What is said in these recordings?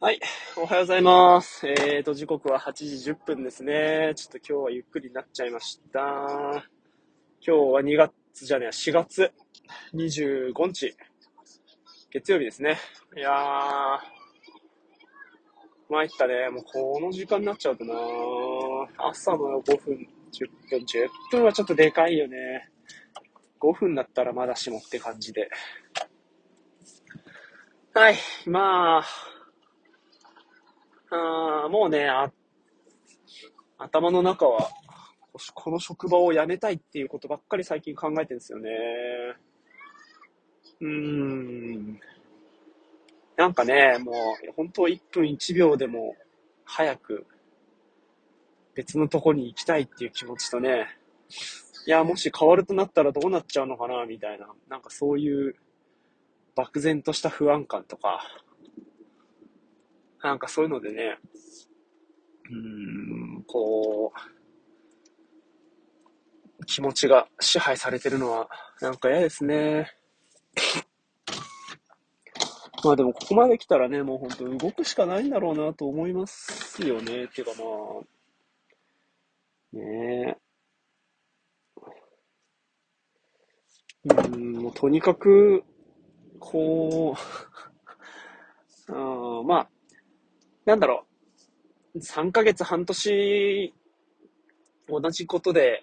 はい。おはようございます。えーと、時刻は8時10分ですね。ちょっと今日はゆっくりになっちゃいました。今日は2月じゃねえ、4月25日。月曜日ですね。いやー、参ったね。もうこの時間になっちゃうとなー朝の5分、10分、10分はちょっとでかいよね。5分だったらまだしもって感じで。はい。まあ、あもうね、あ、頭の中は、この職場を辞めたいっていうことばっかり最近考えてるんですよね。うーん。なんかね、もう、本当1分1秒でも早く別のとこに行きたいっていう気持ちとね、いや、もし変わるとなったらどうなっちゃうのかな、みたいな、なんかそういう漠然とした不安感とか、なんかそういうのでね、うーん、こう、気持ちが支配されてるのは、なんか嫌ですね。まあでもここまで来たらね、もう本当動くしかないんだろうなと思いますよね。っていうかまあ、ねえ。うん、もうとにかく、こう、あまあ、なんだろう。3ヶ月、半年、同じことで、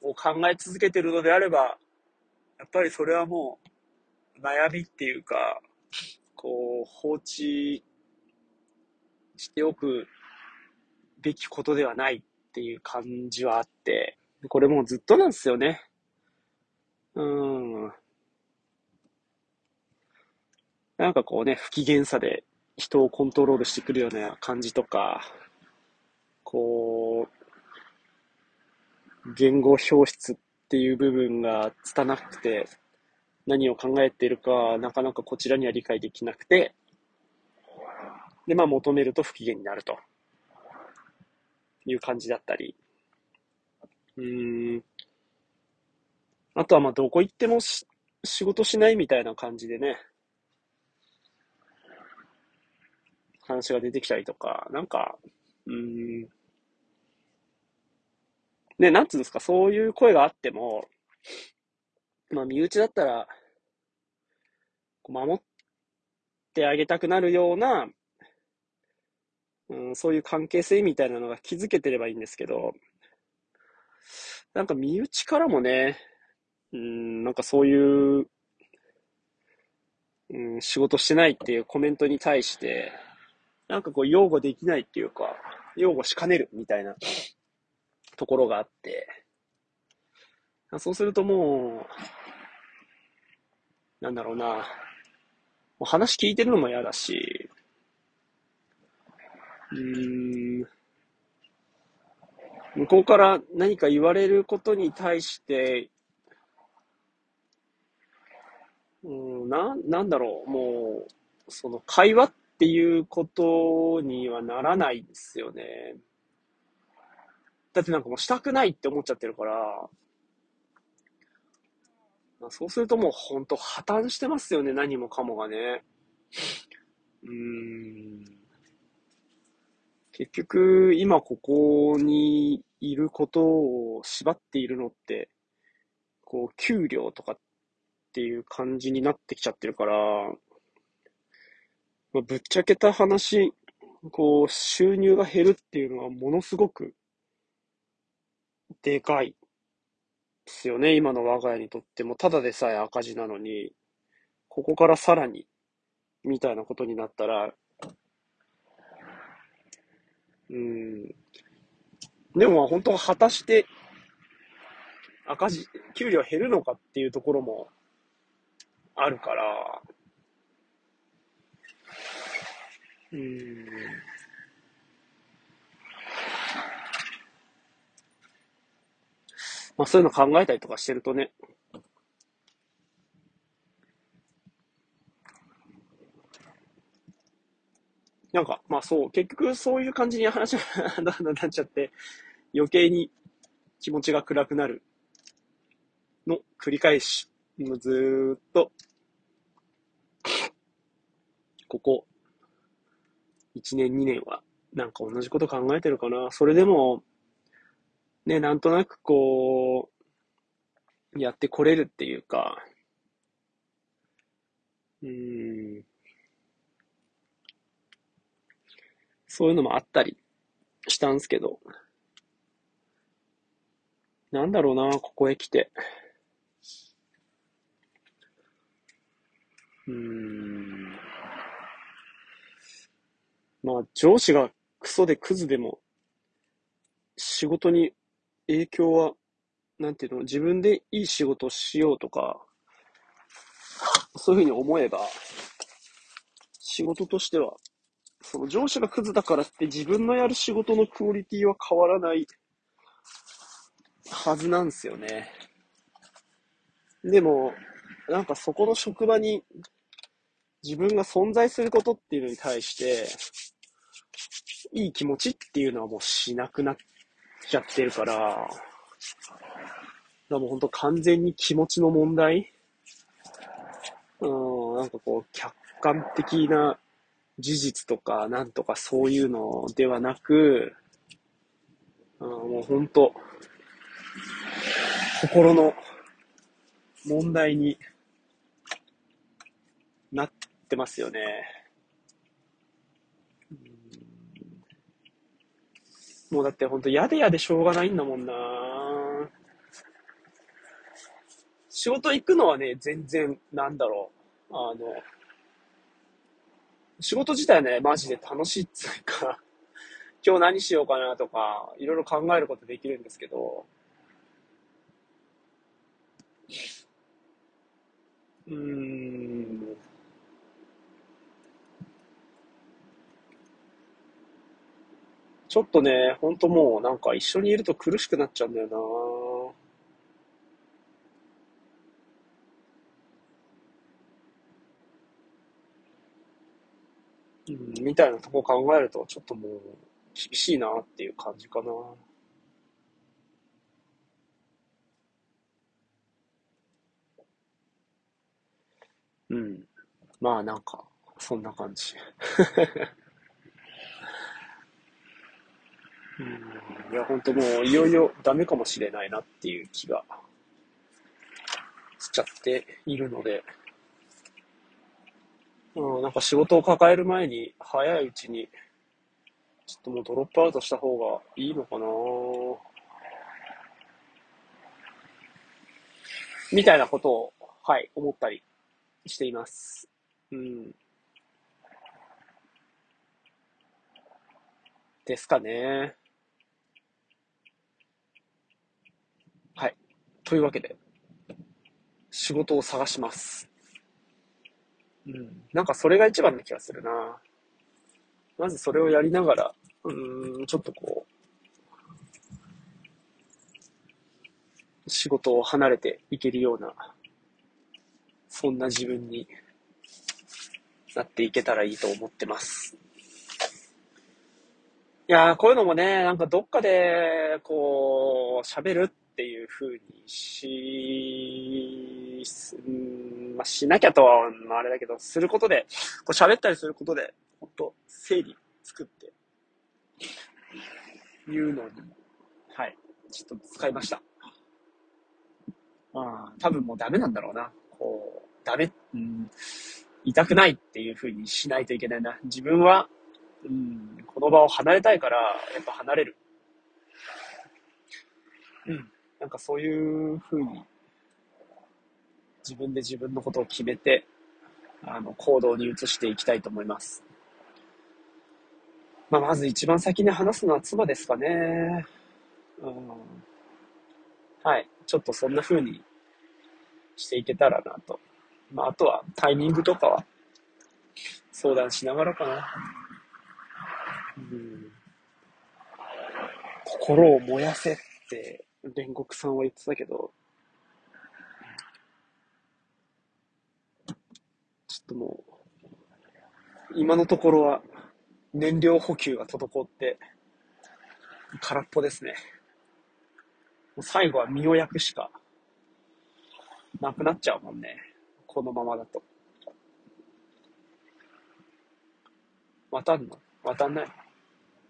を考え続けてるのであれば、やっぱりそれはもう、悩みっていうか、こう、放置しておくべきことではないっていう感じはあって、これもうずっとなんですよね。うん。なんかこうね、不機嫌さで人をコントロールしてくるような感じとか、こう、言語表出っていう部分が拙くて、何を考えているか、なかなかこちらには理解できなくて、で、まあ求めると不機嫌になると。いう感じだったり、うん、あとはまあどこ行ってもし仕事しないみたいな感じでね、話が出てきたりとか、なんか、うん、ね、なんつうんですか、そういう声があっても、まあ身内だったら、守ってあげたくなるような、うん、そういう関係性みたいなのが築けてればいいんですけど、なんか身内からもね、うん、なんかそういう、うん、仕事してないっていうコメントに対して、なんかこう擁護できないっていうか、擁護しかねるみたいなところがあって、そうするともう、なんだろうな、もう話聞いてるのも嫌だし、うん、向こうから何か言われることに対して、うん、な、なんだろう、もう、その会話っていうことにはならないですよね。だってなんかもうしたくないって思っちゃってるから、まあそうするともうほんと破綻してますよね、何もかもがね。うーん。結局、今ここにいることを縛っているのって、こう、給料とかっていう感じになってきちゃってるから、まあ、ぶっちゃけた話、こう、収入が減るっていうのはものすごくでかいですよね、今の我が家にとっても。ただでさえ赤字なのに、ここからさらに、みたいなことになったら、うん。でも本当は果たして赤字、給料減るのかっていうところもあるから、うん。まあそういうの考えたりとかしてるとね、なんか、まあそう、結局そういう感じに話が だんだんなっちゃって、余計に気持ちが暗くなるの繰り返し、もうずーっと、ここ1年2年は、なんか同じこと考えてるかな。それでも、ね、なんとなくこう、やってこれるっていうか、うーん、そういうのもあったりしたんすけど、なんだろうな、ここへ来て。うーん。まあ、上司がクソでクズでも、仕事に影響は、なんていうの、自分でいい仕事をしようとか、そういうふうに思えば、仕事としては、その上司がクズだからって自分のやる仕事のクオリティは変わらないはずなんですよね。でも、なんかそこの職場に自分が存在することっていうのに対して、いい気持ちっていうのはもうしなくなっちゃってるから、だからもう本当完全に気持ちの問題うん、なんかこう、客観的な事実とか、なんとかそういうのではなく、うん、もう本当心の問題になってますよね。もうだってほんと嫌で嫌でしょうがないんだもんな。仕事行くのはね、全然、なんだろう。あの、仕事自体ね、マジで楽しいっつうか、今日何しようかなとか、いろいろ考えることできるんですけど、うーん、ちょっとね、ほんともうなんか一緒にいると苦しくなっちゃうんだよなうん、みたいなとこ考えると、ちょっともう厳しいなっていう感じかな。うん。まあなんか、そんな感じ。うん。いや、ほんともういよいよダメかもしれないなっていう気がしちゃっているので、うん、なんか仕事を抱える前に、早いうちに、ちょっともうドロップアウトした方がいいのかなみたいなことを、はい、思ったりしています。うん。ですかね。はい。というわけで、仕事を探します。うん。なんかそれが一番な気がするな。まずそれをやりながら、うーん、ちょっとこう、仕事を離れていけるような、そんな自分になっていけたらいいと思ってます。いやー、こういうのもね、なんかどっかで、こう、喋るっていう風にし、うん、まあ、しなきゃとは、あ、れだけど、することで、こう喋ったりすることで、ほんと、整理作って、いうのに、はい、ちょっと使いました。まあ、多分もうダメなんだろうな。こう、ダメ、うん、痛くないっていう風にしないといけないな。自分は、うん、この場を離れたいから、やっぱ離れる。うん。なんかそういう風に、自分で自分のことを決めて、あの、行動に移していきたいと思います。まあ、まず一番先に話すのは妻ですかね。うん。はい。ちょっとそんな風にしていけたらなと。まあ、あとはタイミングとかは相談しながらかな。うん。心を燃やせって煉獄さんは言ってたけど、ちょっともう、今のところは燃料補給が滞って、空っぽですね。もう最後は身を焼くしかなくなっちゃうもんね。このままだと。またんの？渡んない？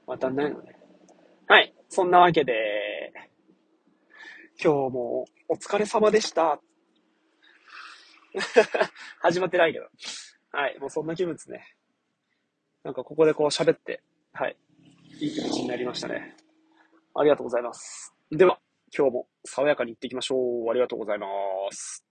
渡んないのね。はい。そんなわけで、今日もお疲れ様でした。始まってないけど。はい。もうそんな気分ですね。なんかここでこう喋って、はい。いい気持ちになりましたね。ありがとうございます。では、今日も爽やかに行っていきましょう。ありがとうございます。